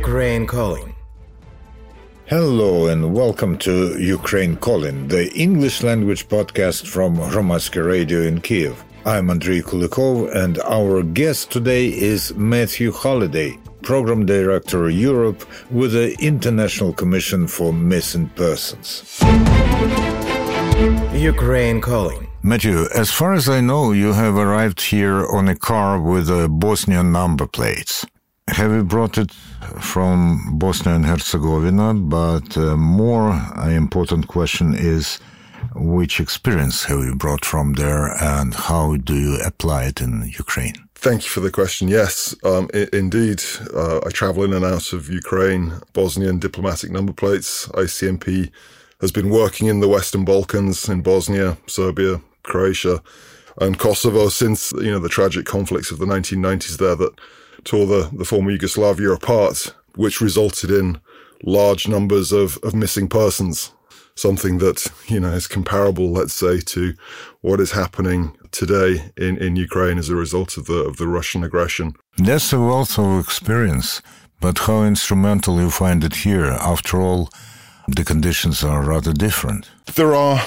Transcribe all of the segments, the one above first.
Ukraine calling. Hello and welcome to Ukraine Calling, the English language podcast from Hromadske Radio in Kiev. I'm Andrei Kulikov and our guest today is Matthew Holliday, Program Director Europe with the International Commission for Missing Persons. Ukraine calling. Matthew, as far as I know, you have arrived here on a car with a Bosnian number plates. Have brought it from Bosnia and Herzegovina? But uh, more uh, important question is which experience have you brought from there and how do you apply it in Ukraine? Thank you for the question. Yes, um, I- indeed. Uh, I travel in and out of Ukraine, Bosnian diplomatic number plates. ICMP has been working in the Western Balkans, in Bosnia, Serbia, Croatia, and Kosovo since you know the tragic conflicts of the 1990s there that tore the, the former Yugoslavia apart, which resulted in large numbers of, of missing persons. Something that, you know, is comparable, let's say, to what is happening today in, in Ukraine as a result of the, of the Russian aggression. That's a wealth of experience, but how instrumental you find it here? After all, the conditions are rather different. There are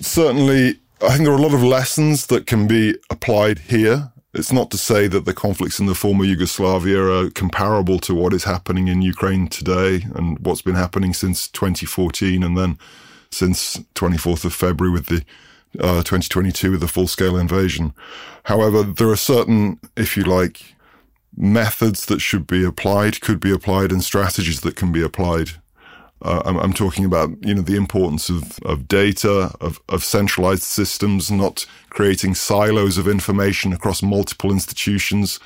certainly, I think there are a lot of lessons that can be applied here it's not to say that the conflicts in the former Yugoslavia are comparable to what is happening in Ukraine today and what's been happening since 2014 and then since 24th of February with the uh, 2022 with the full scale invasion. However, there are certain, if you like, methods that should be applied, could be applied, and strategies that can be applied uh, I'm, I'm, talking about, you know, the importance of, of data, of, of centralized systems, not creating silos of information across multiple institutions.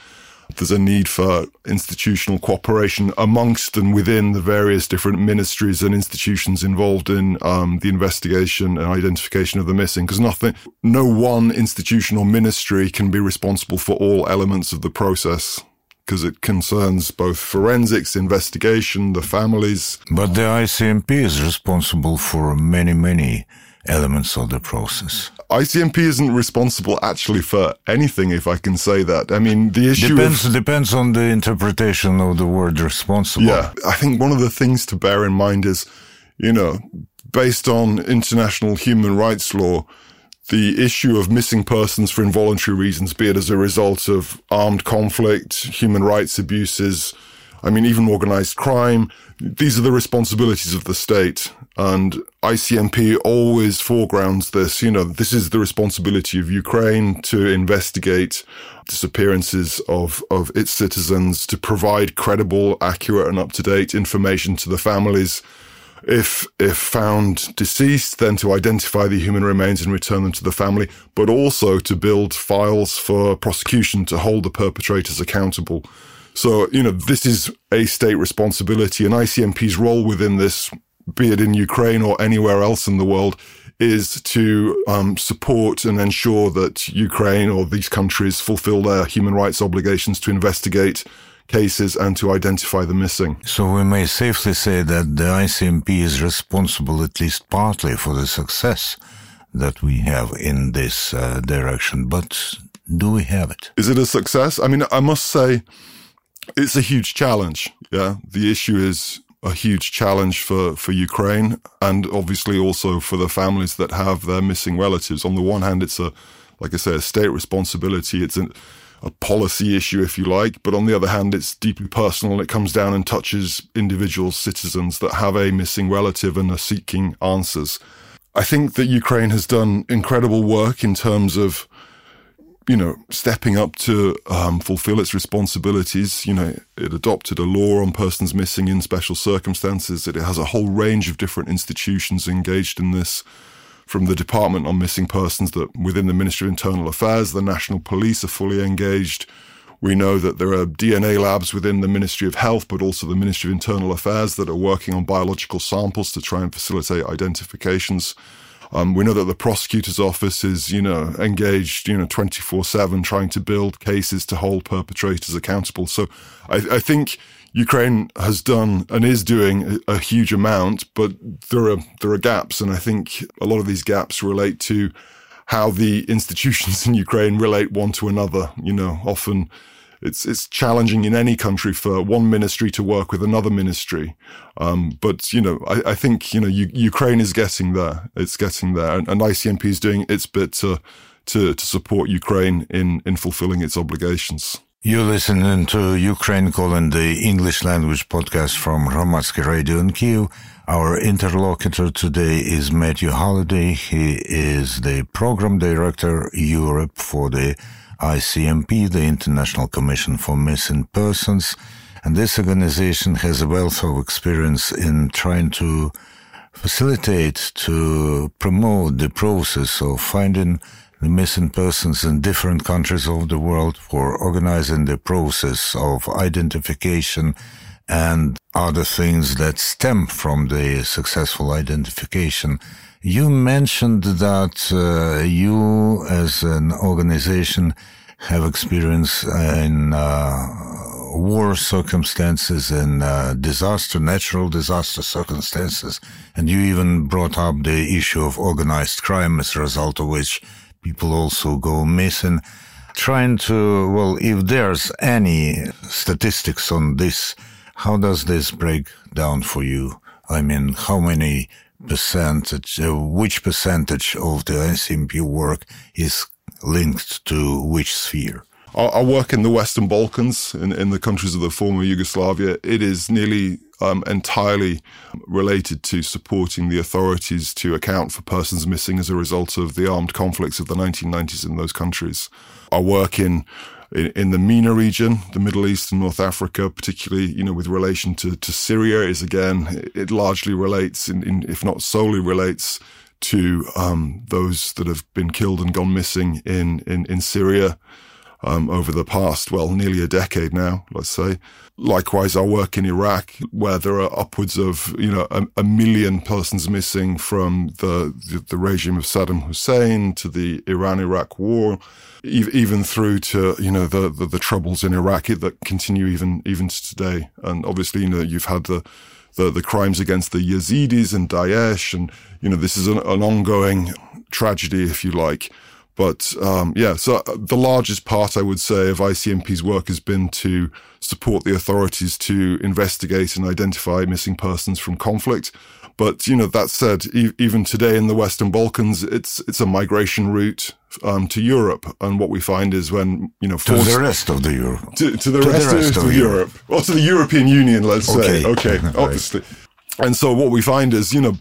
There's a need for institutional cooperation amongst and within the various different ministries and institutions involved in um, the investigation and identification of the missing. Because nothing, no one institution or ministry can be responsible for all elements of the process because it concerns both forensics, investigation, the families. But the ICMP is responsible for many, many elements of the process. ICMP isn't responsible actually for anything, if I can say that. I mean, the issue depends of, depends on the interpretation of the word responsible. Yeah, I think one of the things to bear in mind is, you know, based on international human rights law, the issue of missing persons for involuntary reasons, be it as a result of armed conflict, human rights abuses, I mean, even organized crime. These are the responsibilities of the state. And ICMP always foregrounds this. You know, this is the responsibility of Ukraine to investigate disappearances of, of its citizens, to provide credible, accurate, and up to date information to the families if if found deceased, then to identify the human remains and return them to the family, but also to build files for prosecution to hold the perpetrators accountable. So, you know, this is a state responsibility and ICMP's role within this, be it in Ukraine or anywhere else in the world, is to um, support and ensure that Ukraine or these countries fulfill their human rights obligations to investigate cases and to identify the missing. So we may safely say that the ICMP is responsible at least partly for the success that we have in this uh, direction. But do we have it? Is it a success? I mean, I must say it's a huge challenge. Yeah. The issue is a huge challenge for, for Ukraine and obviously also for the families that have their missing relatives. On the one hand, it's a, like I say, a state responsibility. It's an, a policy issue, if you like. But on the other hand, it's deeply personal and it comes down and touches individual citizens that have a missing relative and are seeking answers. I think that Ukraine has done incredible work in terms of, you know, stepping up to um, fulfill its responsibilities. You know, it adopted a law on persons missing in special circumstances. It has a whole range of different institutions engaged in this from the Department on Missing Persons that within the Ministry of Internal Affairs, the National Police are fully engaged. We know that there are DNA labs within the Ministry of Health, but also the Ministry of Internal Affairs that are working on biological samples to try and facilitate identifications. Um, we know that the prosecutor's office is, you know, engaged, you know, 24 7 trying to build cases to hold perpetrators accountable. So I, I think Ukraine has done and is doing a, huge amount, but there are there are gaps, and I think a lot of these gaps relate to how the institutions in Ukraine relate one to another. You know, often it's it's challenging in any country for one ministry to work with another ministry. Um, but you know, I, I think you know U- Ukraine is getting there. It's getting there, and, and ICMP is doing its bit to to to support Ukraine in in fulfilling its obligations. You're listening to Ukraine calling the English language podcast from Hromadske Radio in Kiev. Our interlocutor today is Matthew Holliday. He is the program director Europe for the ICMP, the International Commission for Missing Persons. And this organization has a wealth of experience in trying to facilitate, to promote the process of finding the missing persons in different countries of the world for organizing the process of identification and other things that stem from the successful identification. You mentioned that uh, you, as an organization, have experience in uh, war circumstances and uh, disaster, natural disaster circumstances, and you even brought up the issue of organized crime as a result of which people also go missing. Trying to, well, if there's any statistics on this, how does this break down for you? I mean, how many percentage, uh, which percentage of the ICMP work is linked to which sphere? I work in the Western Balkans, in, in the countries of the former Yugoslavia. It is nearly um, entirely related to supporting the authorities to account for persons missing as a result of the armed conflicts of the 1990s in those countries. I work in in, in the MENA region, the Middle East and North Africa, particularly, you know, with relation to, to Syria is again, it largely relates, in, in, if not solely relates to um, those that have been killed and gone missing in, in, in Syria um, over the past, well, nearly a decade now, let's say. Likewise, our work in Iraq, where there are upwards of, you know, a, a million persons missing from the, the, the regime of Saddam Hussein to the Iran-Iraq war, even through to, you know, the, the, the troubles in Iraq that continue even, even to today. And obviously, you know, you've had the, the, the crimes against the Yazidis and Daesh. And, you know, this is an, an ongoing tragedy, if you like. But um, yeah, so uh, the largest part, I would say, of ICMP's work has been to support the authorities to investigate and identify missing persons from conflict. But you know, that said, e- even today in the Western Balkans, it's it's a migration route um, to Europe, and what we find is when you know forced, to the rest of the Europe, to, to, the, to rest the, rest of, of Europe, or to the European Union, let's okay. say. Okay, obviously. And so what we find is, you know,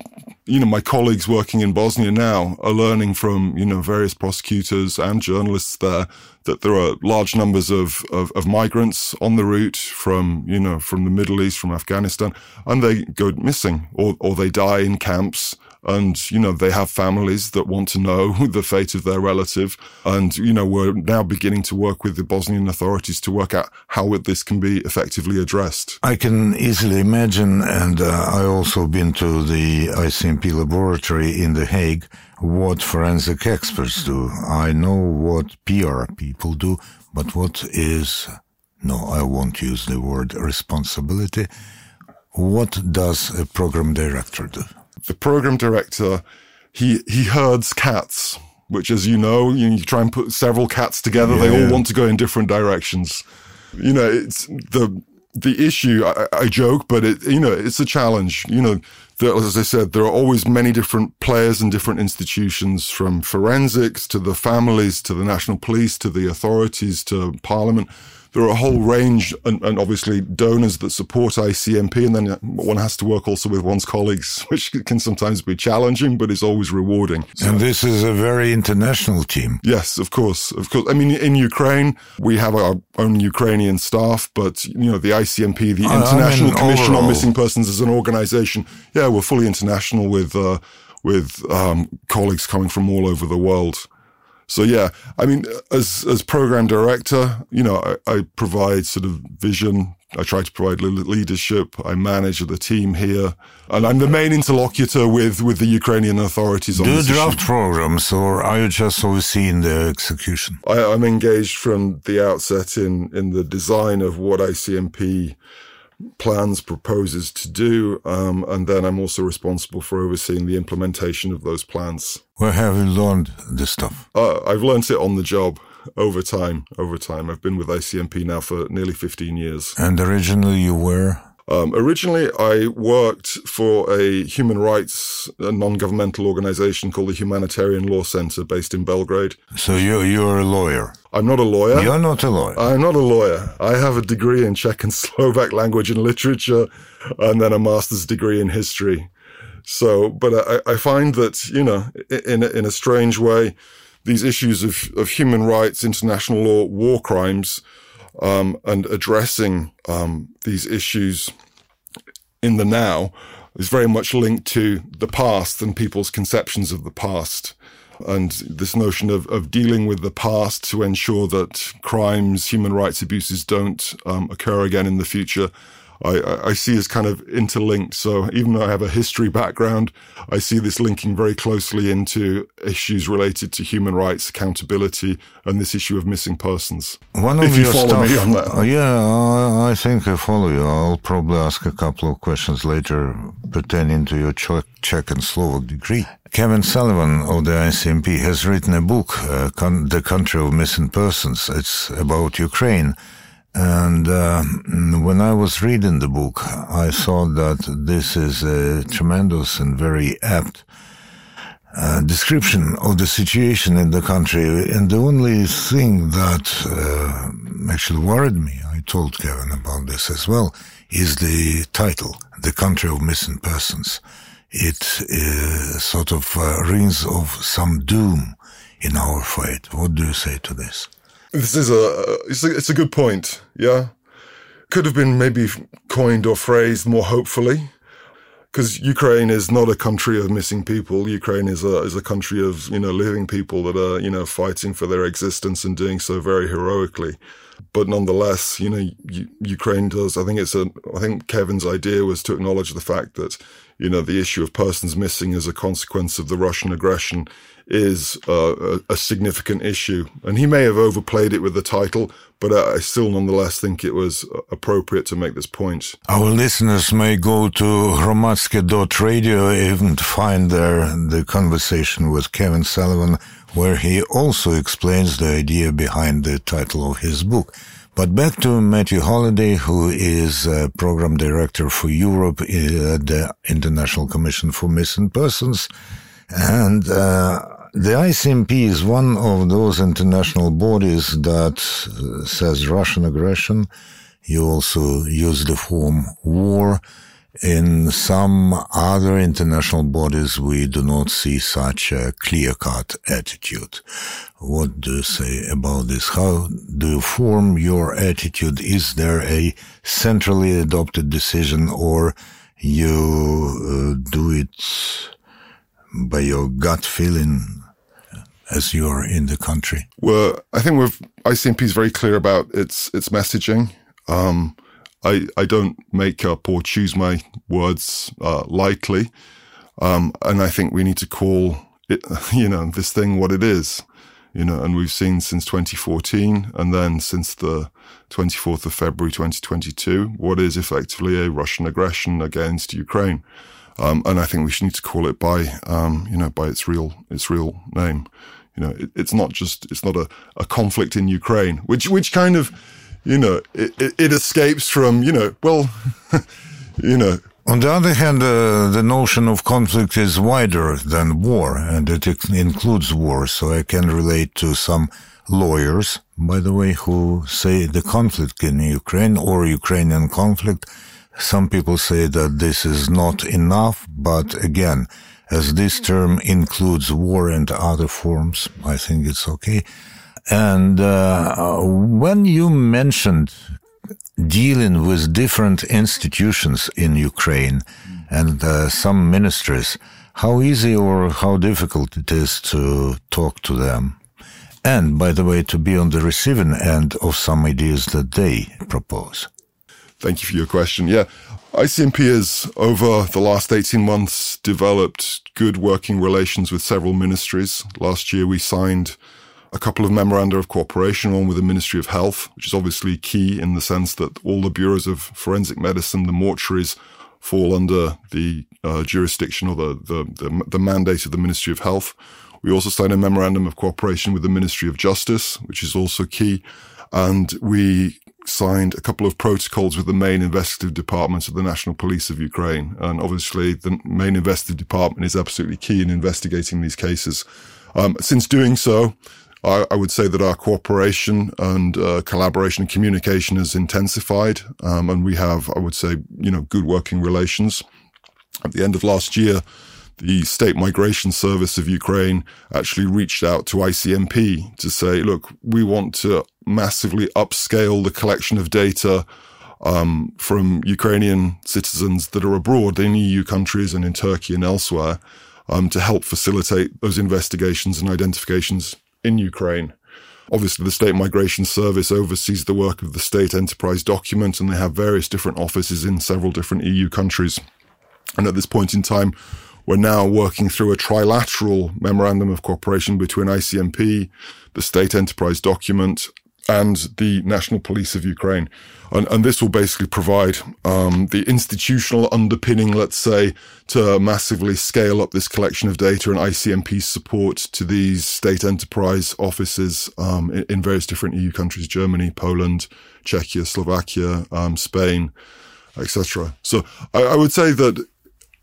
you know, my colleagues working in Bosnia now are learning from, you know, various prosecutors and journalists there that there are large numbers of, of, of, migrants on the route from, you know, from the Middle East, from Afghanistan, and they go missing or, or they die in camps and you know they have families that want to know the fate of their relative. And you know we're now beginning to work with the bosnian authorities to work out how this can be effectively addressed. I can easily imagine and uh, i also been to the icmp laboratory in the hague what forensic experts do. I know what pr people do but what is no i won't use the word responsibility. What does a program director do the program director, he, he herds cats, which, as you know, you, you try and put several cats together. Yeah, they all want to go in different directions. You know, it's the, the issue, I, I, joke, but it, you know, it's a challenge. You know, there, as I said, there are always many different players and different institutions from forensics to the families to the national police to the authorities to parliament there are a whole range and, and, obviously donors that support ICMP. And then one has to work also with one's colleagues, which can sometimes be challenging, but is always rewarding. So, and this is a very international team. Yes, of course. Of course. I mean, in Ukraine, we have our own Ukrainian staff, but, you know, the ICMP, the International I mean, Commission overall. on Missing Persons as an organization, yeah, we're fully international with, uh, with um, colleagues coming from all over the world. So yeah, I mean, as as program director, you know, I, I provide sort of vision. I try to provide leadership. I manage the team here, and I'm the main interlocutor with with the Ukrainian authorities. Do on you draft issue. programs, or are you just overseeing the execution? I, I'm engaged from the outset in in the design of what ICMP plans, proposes to do, um, and then I'm also responsible for overseeing the implementation of those plans. Where have you learned this stuff? Uh, I've learned it on the job. over time. Over time, I've been with ICMP now for nearly 15 years. And originally you were? Um, originally, I worked for a human rights non-governmental organization called the Humanitarian Law Center based in Belgrade. So you, you're a lawyer? I'm not a lawyer. You're not a lawyer? I'm not a lawyer. I have a degree in Czech and Slovak language and literature and then a master's degree in history. So, but I, I find that, you know, in, in a strange way, these issues of, of human rights, international law, war crimes, um, and addressing um, these issues in the now is very much linked to the past and people's conceptions of the past. And this notion of, of dealing with the past to ensure that crimes, human rights abuses don't um, occur again in the future I, I see as kind of interlinked. So even though I have a history background, I see this linking very closely into issues related to human rights, accountability, and this issue of missing persons. One of if your you follow stuff, me on that. Uh, yeah, I, I think I follow you. I'll probably ask a couple of questions later pertaining to your Czech, Czech and Slovak degree. Kevin Sullivan of the ICMP has written a book, uh, Con- The Country of Missing Persons. It's about Ukraine. And uh, when I was reading the book, I thought that this is a tremendous and very apt uh, description of the situation in the country. And the only thing that uh, actually worried me, I told Kevin about this as well, is the title, The Country of Missing Persons. It uh, sort of uh, rings of some doom in our fight. What do you say to this? This is a uh, it's, a it's a good point. Yeah, could have been maybe coined or phrased more hopefully, because Ukraine is not a country of missing people. Ukraine is a is a country of you know living people that are you know fighting for their existence and doing so very heroically. But nonetheless, you know, Ukraine does. I think it's a. I think Kevin's idea was to acknowledge the fact that you know the issue of persons missing as a consequence of the Russian aggression is uh, a, a, significant issue. And he may have overplayed it with the title, but I still nonetheless think it was appropriate to make this point. Our listeners may go to hromadske.radio and find there the conversation with Kevin Sullivan, where he also explains the idea behind the title of his book. But back to Matthew Holliday, who is a program director for Europe at the International Commission for Missing Persons. And uh, the ICMP is one of those international bodies that uh, says Russian aggression. You also use the form war. In some other international bodies, we do not see such a clear-cut attitude. What do you say about this? How do you form your attitude? Is there a centrally adopted decision or you uh, do it by your gut feeling as you're in the country? Well, I think we've, ICMP is very clear about its its messaging. Um, I I don't make up or choose my words uh, lightly, um, and I think we need to call it, you know, this thing what it is, you know. And we've seen since 2014, and then since the 24th of February 2022, what is effectively a Russian aggression against Ukraine. Um, and I think we should need to call it by, um, you know, by its real, its real name. You know, it, it's not just, it's not a, a conflict in Ukraine, which, which kind of, you know, it, it, it escapes from, you know, well, you know. On the other hand, uh, the notion of conflict is wider than war, and it includes war. So I can relate to some lawyers, by the way, who say the conflict in Ukraine or Ukrainian conflict some people say that this is not enough, but again, as this term includes war and other forms, I think it's okay. And uh, when you mentioned dealing with different institutions in Ukraine and uh, some ministries, how easy or how difficult it is to talk to them? And by the way, to be on the receiving end of some ideas that they propose. Thank you for your question. Yeah. ICMP has, over the last 18 months, developed good working relations with several ministries. Last year, we signed a couple of memoranda of cooperation, one with the Ministry of Health, which is obviously key in the sense that all the bureaus of forensic medicine, the mortuaries, fall under the uh, jurisdiction or the, the, the, the mandate of the Ministry of Health. We also signed a memorandum of cooperation with the Ministry of Justice, which is also key. And we signed a couple of protocols with the main investigative departments of the National Police of Ukraine. And obviously the main investigative department is absolutely key in investigating these cases. Um, since doing so, I, I, would say that our cooperation and uh, collaboration and communication has intensified. Um, and we have, I would say, you know, good working relations. At the end of last year, the State Migration Service of Ukraine actually reached out to ICMP to say, look, we want to massively upscale the collection of data um, from Ukrainian citizens that are abroad in EU countries and in Turkey and elsewhere um, to help facilitate those investigations and identifications in Ukraine. Obviously, the State Migration Service oversees the work of the State Enterprise Document, and they have various different offices in several different EU countries. And at this point in time, we're now working through a trilateral memorandum of cooperation between ICMP, the State Enterprise Document, and the National Police of Ukraine. And, and this will basically provide um, the institutional underpinning, let's say, to massively scale up this collection of data and ICMP support to these state enterprise offices um, in, in, various different EU countries, Germany, Poland, Czechia, Slovakia, um, Spain, etc. So I, I would say that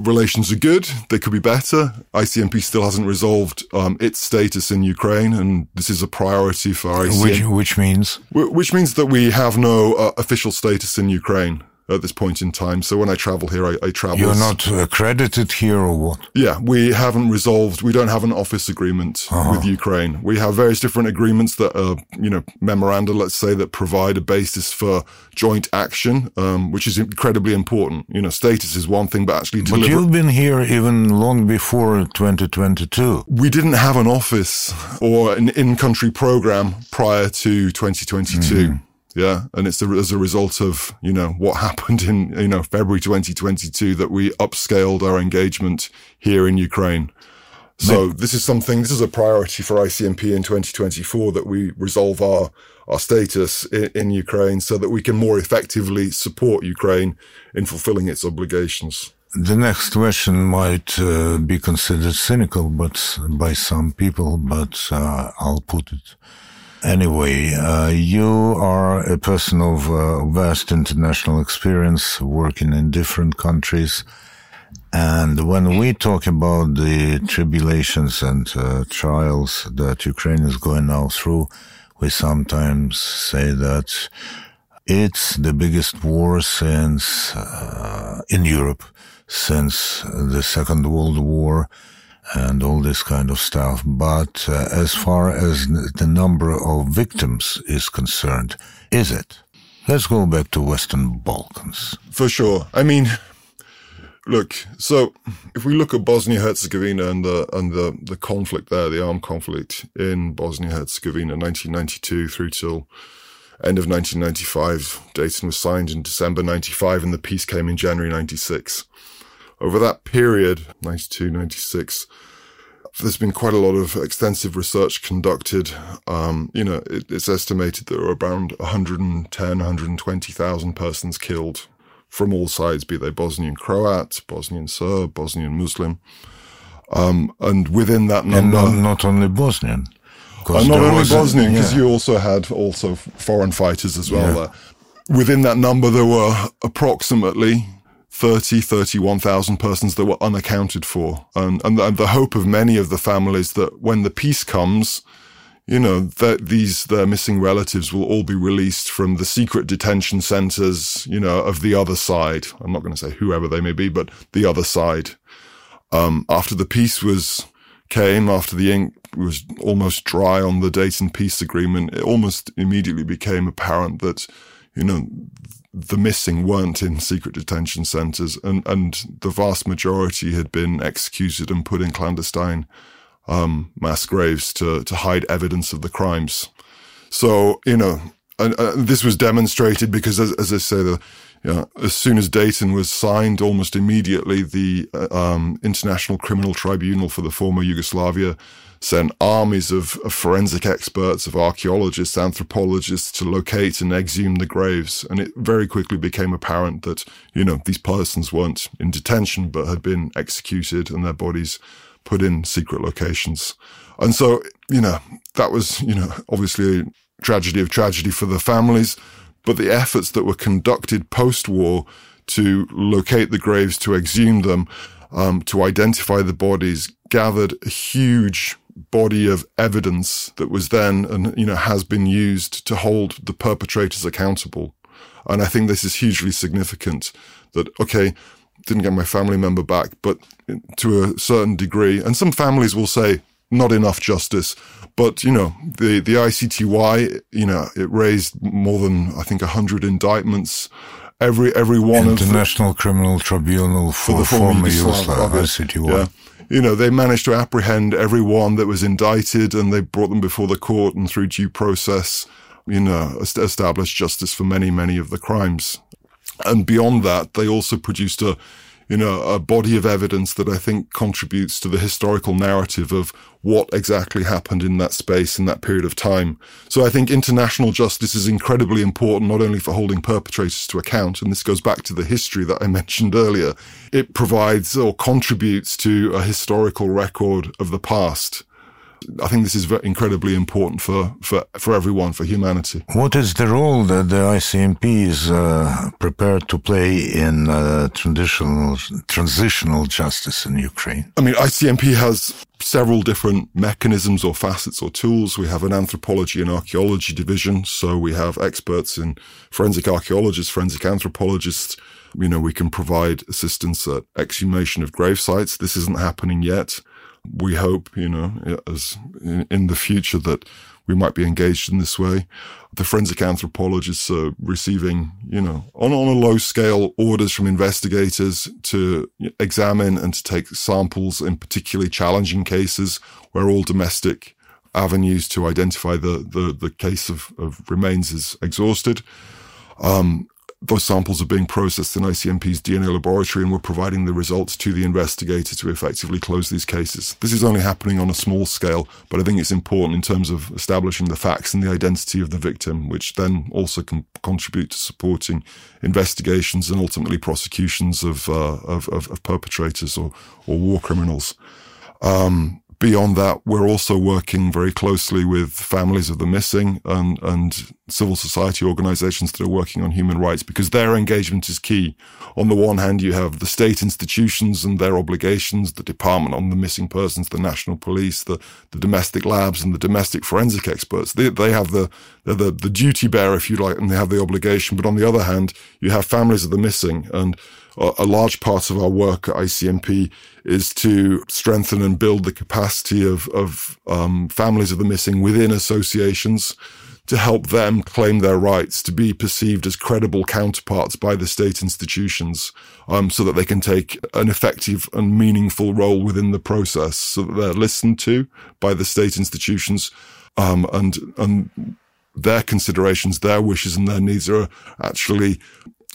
relations are good. They could be better. ICMP still hasn't resolved um, its status in Ukraine, and this is a priority for ICMP. Which, which means? Which means that we have no uh, official status in Ukraine at this point in time. So when I travel here, I, I travel. You're not accredited here or what? Yeah, we haven't resolved. We don't have an office agreement uh-huh. with Ukraine. We have various different agreements that are, you know, memoranda, let's say, that provide a basis for joint action, um, which is incredibly important. You know, status is one thing, but actually deliver- But you've been here even long before 2022. We didn't have an office or an in-country program prior to 2022. Mm-hmm. Yeah, and it's a, as a result of you know what happened in you know February 2022 that we upscaled our engagement here in Ukraine. So this is something. This is a priority for ICMP in 2024 that we resolve our our status in, in Ukraine so that we can more effectively support Ukraine in fulfilling its obligations. The next question might uh, be considered cynical, but by some people, but uh, I'll put it Anyway, uh, you are a person of uh, vast international experience working in different countries. And when we talk about the tribulations and uh, trials that Ukraine is going now through, we sometimes say that it's the biggest war since, uh, in Europe, since the Second World War and all this kind of stuff. But uh, as far as the number of victims is concerned, is it? Let's go back to Western Balkans. For sure. I mean, look, so if we look at Bosnia Herzegovina and the and the, the conflict there, the armed conflict in Bosnia Herzegovina, 1992 through till end of 1995, Dayton was signed in December 95 and the peace came in January 96 over that period, 92, 96, there's been quite a lot of extensive research conducted. Um, you know, it, it's estimated there are around 110, 120,000 persons killed from all sides, be they Bosnian Croat, Bosnian Serb, Bosnian Muslim. Um, and within that number. And not, not only Bosnian. Uh, not only Bosnian, because yeah. you also had also foreign fighters as well yeah. there. Within that number, there were approximately 30, 31,000 persons that were unaccounted for. And, and the, and the hope of many of the families that when the peace comes, you know, that these, their missing relatives will all be released from the secret detention centers, you know, of the other side. I'm not going to say whoever they may be, but the other side. Um, after the peace was, came, after the ink was almost dry on the Dayton peace agreement, it almost immediately became apparent that, you know, the missing weren't in secret detention centres, and, and the vast majority had been executed and put in clandestine um, mass graves to, to hide evidence of the crimes. So, you know, and, uh, this was demonstrated because, as, as I say, the, you know, as soon as Dayton was signed, almost immediately the uh, um, International Criminal Tribunal for the former Yugoslavia sent armies of, of, forensic experts, of archaeologists, anthropologists to locate and exhume the graves. And it very quickly became apparent that, you know, these persons weren't in detention, but had been executed and their bodies put in secret locations. And so, you know, that was, you know, obviously a tragedy of tragedy for the families, but the efforts that were conducted post war to locate the graves, to exhume them, um, to identify the bodies, gathered a huge body of evidence that was then and you know has been used to hold the perpetrators accountable. And I think this is hugely significant that okay, didn't get my family member back, but to a certain degree, and some families will say not enough justice. But you know, the the ICTY, you know, it raised more than I think hundred indictments. Every every one International of the, International Criminal Tribunal for, for the former Yugoslavia, ICTY. Yeah. You know, they managed to apprehend everyone that was indicted and they brought them before the court and through due process, you know, established justice for many, many of the crimes. And beyond that, they also produced a, you know, a body of evidence that I think contributes to the historical narrative of what exactly happened in that space in that period of time. So I think international justice is incredibly important, not only for holding perpetrators to account, and this goes back to the history that I mentioned earlier. It provides or contributes to a historical record of the past. I think this is incredibly important for, for, for everyone, for humanity. What is the role that the ICMP is uh, prepared to play in uh, traditional transitional justice in Ukraine? I mean, ICMP has several different mechanisms or facets or tools. We have an anthropology and archaeology division. So we have experts in forensic archaeologists, forensic anthropologists. You know, we can provide assistance at exhumation of grave sites. This isn't happening yet we hope, you know, as in, in, the future that we might be engaged in this way. The forensic anthropologists are receiving, you know, on, on a low scale orders from investigators to examine and to take samples in particularly challenging cases where all domestic avenues to identify the, the, the case of, of remains is exhausted. Um, those samples are being processed in ICMP's DNA laboratory and we're providing the results to the investigator to effectively close these cases. This is only happening on a small scale, but I think it's important in terms of establishing the facts and the identity of the victim, which then also can contribute to supporting investigations and ultimately prosecutions of, uh, of, of, of, perpetrators or, or war criminals. Um, beyond that, we're also working very closely with families of the missing and, and civil society organizations that are working on human rights because their engagement is key. On the one hand, you have the state institutions and their obligations, the Department on the Missing Persons, the National Police, the, the domestic labs and the domestic forensic experts. They, they have the, the, the duty bearer, if you like, and they have the obligation. But on the other hand, you have families of the missing and a large part of our work at ICMP is to strengthen and build the capacity of, of um, families of the missing within associations to help them claim their rights to be perceived as credible counterparts by the state institutions um, so that they can take an effective and meaningful role within the process so that they're listened to by the state institutions um, and and their considerations, their wishes and their needs are actually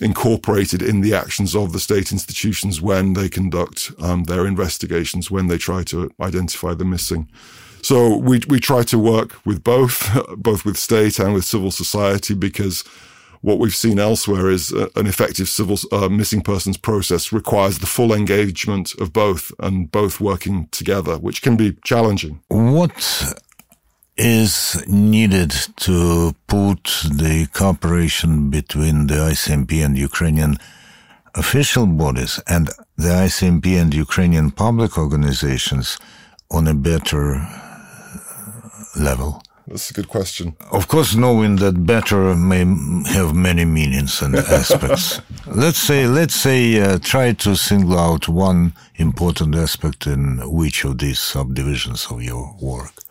incorporated in the actions of the state institutions when they conduct um, their investigations, when they try to identify the missing. So we we try to work with both, both with state and with civil society, because what we've seen elsewhere is uh, an effective civil uh, missing persons process requires the full engagement of both and both working together, which can be challenging. What is needed to put the cooperation between the ICMP and Ukrainian official bodies and the ICMP and Ukrainian public organizations on a better level? That's a good question. Of course, knowing that better may have many meanings and aspects. let's say, let's say, uh, try to single out one important aspect in which of these subdivisions of your work.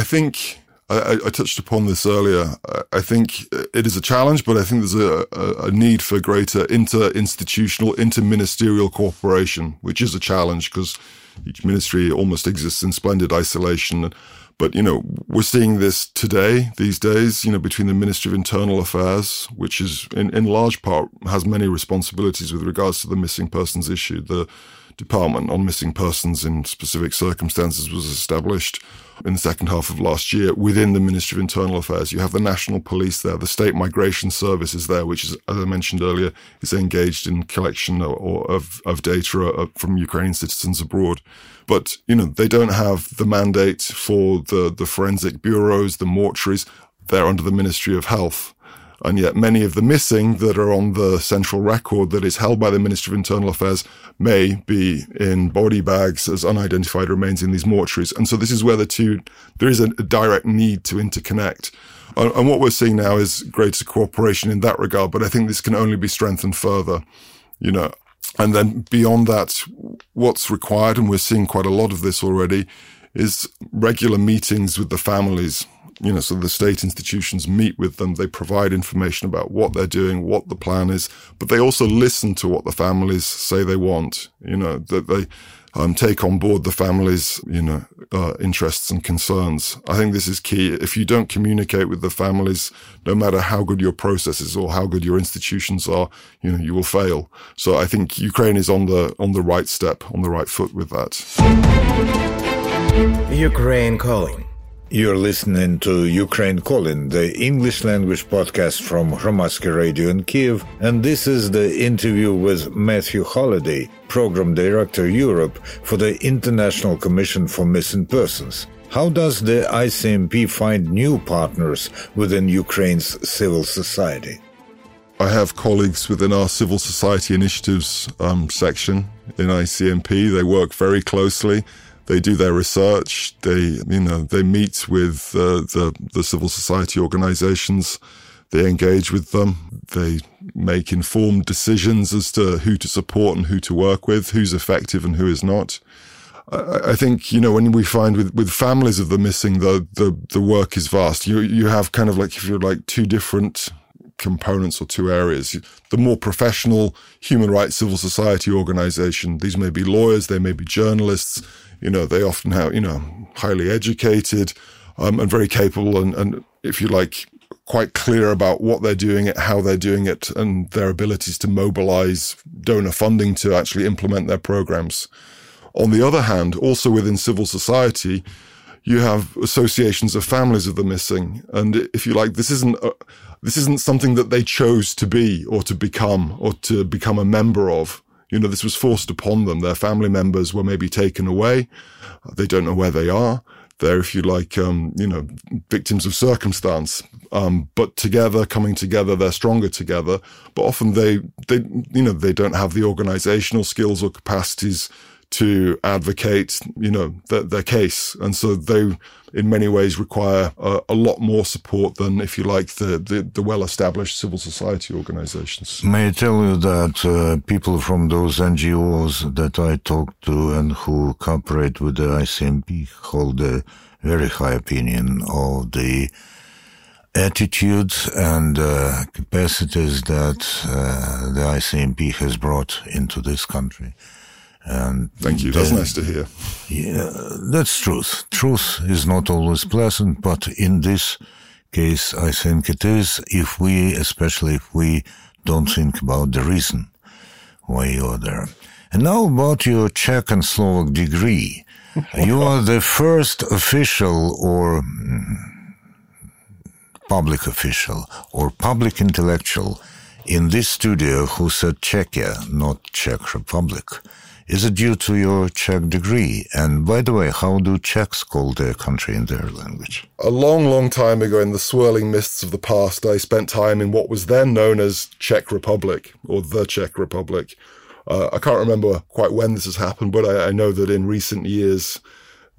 I think I, I, touched upon this earlier. I think it is a challenge, but I think there's a, a, need for greater inter-institutional, inter-ministerial cooperation, which is a challenge because each ministry almost exists in splendid isolation. But, you know, we're seeing this today, these days, you know, between the Ministry of Internal Affairs, which is in, in large part has many responsibilities with regards to the missing persons issue. The department on missing persons in specific circumstances was established in the second half of last year within the Ministry of Internal Affairs. You have the National Police there, the State Migration Service is there, which is, as I mentioned earlier, is engaged in collection or, of, of data uh, from Ukrainian citizens abroad. But, you know, they don't have the mandate for the, the forensic bureaus, the mortuaries. They're under the Ministry of Health. And yet many of the missing that are on the central record that is held by the Ministry of Internal Affairs may be in body bags as unidentified remains in these mortuaries. And so this is where the two, there is a, direct need to interconnect. And, and what we're seeing now is greater cooperation in that regard, but I think this can only be strengthened further, you know. And then beyond that, what's required, and we're seeing quite a lot of this already, is regular meetings with the families you know, so the state institutions meet with them. They provide information about what they're doing, what the plan is, but they also listen to what the families say they want, you know, that they um, take on board the families, you know, uh, interests and concerns. I think this is key. If you don't communicate with the families, no matter how good your processes or how good your institutions are, you know, you will fail. So I think Ukraine is on the, on the right step, on the right foot with that. Ukraine calling. You're listening to Ukraine Calling, the English language podcast from Hromadske Radio in Kiev, and this is the interview with Matthew Holliday, Program Director Europe for the International Commission for Missing Persons. How does the ICMP find new partners within Ukraine's civil society? I have colleagues within our civil society initiatives um, section in ICMP. They work very closely they do their research. They, you know, they meet with uh, the the civil society organisations. They engage with them. They make informed decisions as to who to support and who to work with, who's effective and who is not. I, I think you know when we find with, with families of the missing, the, the the work is vast. You you have kind of like if you're like two different components or two areas. The more professional human rights civil society organization, these may be lawyers, they may be journalists, you know, they often have, you know, highly educated um, and very capable and, and, if you like, quite clear about what they're doing it, how they're doing it, and their abilities to mobilize donor funding to actually implement their programs. On the other hand, also within civil society, you have associations of families of the missing. And if you like, this isn't, a, this isn't something that they chose to be or to become or to become a member of. You know, this was forced upon them. Their family members were maybe taken away. They don't know where they are. They're, if you like, um, you know, victims of circumstance. Um, but together, coming together, they're stronger together. But often they, they, you know, they don't have the organizational skills or capacities to advocate, you know, their, their case. And so they, in many ways, require a, a lot more support than, if you like, the, the, the well established civil society organizations. May I tell you that uh, people from those NGOs that I talk to and who cooperate with the ICMP hold a very high opinion of the attitudes and uh, capacities that uh, the ICMP has brought into this country. And thank you. That's nice to hear. Yeah, that's truth. Truth is not always pleasant, but in this case, I think it is. If we, especially if we don't think about the reason why you're there. And now about your Czech and Slovak degree. you are the first official or mm, public official or public intellectual in this studio who said Czechia, not Czech Republic. Is it due to your Czech degree? And by the way, how do Czechs call their country in their language? A long, long time ago, in the swirling mists of the past, I spent time in what was then known as Czech Republic or the Czech Republic. Uh, I can't remember quite when this has happened, but I, I know that in recent years,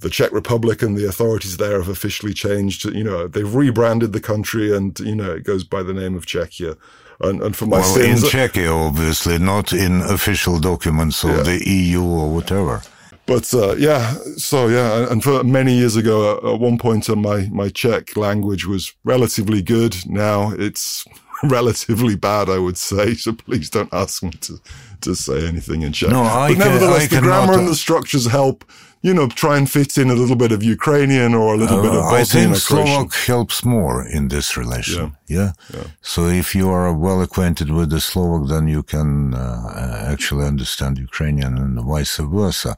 the Czech Republic and the authorities there have officially changed. You know, they've rebranded the country and, you know, it goes by the name of Czechia and, and for my well, sins. in Czechia, obviously, not in official documents of yeah. the EU or whatever. But uh, yeah, so yeah, and for many years ago, uh, at one point, on my my Czech language was relatively good. Now it's relatively bad, I would say. So please don't ask me to to say anything in Czech. No, I but nevertheless, can, the grammar and the structures help you know, try and fit in a little bit of Ukrainian or a little bit of Uh, I think. Slovak helps more in this relation. Yeah. So if you are well acquainted with the Slovak, then you can uh, actually understand Ukrainian and vice versa.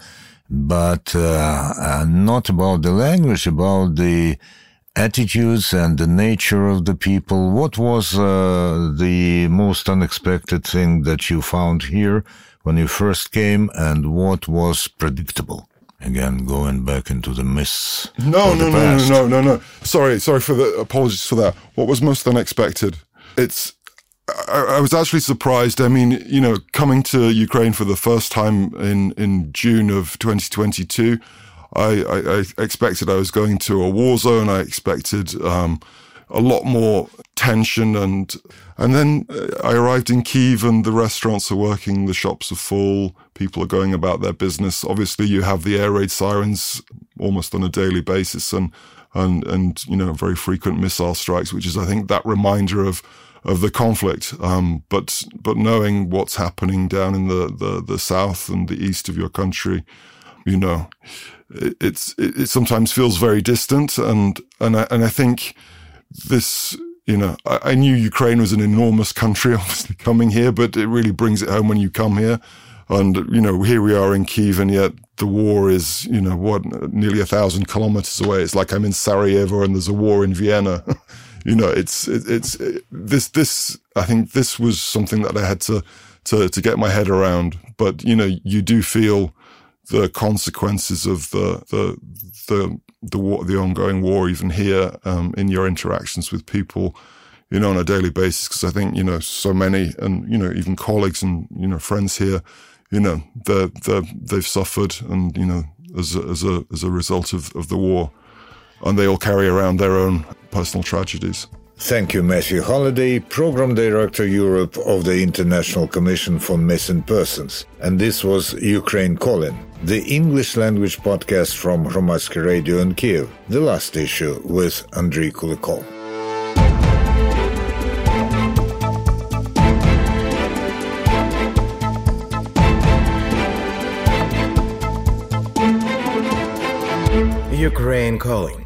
But uh, uh, not about the language, about the attitudes and the nature of the people. What was uh, the most unexpected thing that you found here when you first came, and what was predictable? Again, going back into the mists. No, no, no, no, no, no, no. Sorry, sorry for the apologies for that. What was most unexpected? It's. I, I was actually surprised. I mean, you know, coming to Ukraine for the first time in in June of 2022, I, I, I expected I was going to a war zone. I expected um, a lot more tension, and and then uh, I arrived in Kiev, and the restaurants are working, the shops are full, people are going about their business. Obviously, you have the air raid sirens almost on a daily basis, and and and you know very frequent missile strikes, which is I think that reminder of of the conflict. Um, but but knowing what's happening down in the, the the south and the east of your country, you know, it, it's it, it sometimes feels very distant, and and I, and I think this. You know, I, I knew Ukraine was an enormous country, obviously coming here, but it really brings it home when you come here. And, you know, here we are in Kiev and yet the war is, you know, what, nearly a thousand kilometers away. It's like I'm in Sarajevo and there's a war in Vienna. you know, it's, it, it's, it, this, this, I think this was something that I had to, to, to get my head around. But, you know, you do feel the consequences of the, the, the, the war, the ongoing war, even here, um, in your interactions with people, you know, on a daily basis. Cause I think, you know, so many and, you know, even colleagues and, you know, friends here, you know, they're, they're, they've suffered and, you know, as a, as a, as a result of, of the war and they all carry around their own personal tragedies. Thank you, Matthew Holliday, Program Director Europe of the International Commission for Missing Persons. And this was Ukraine Calling, the English language podcast from Hromadske Radio in Kiev, the last issue with Andriy Kulikov. Ukraine calling.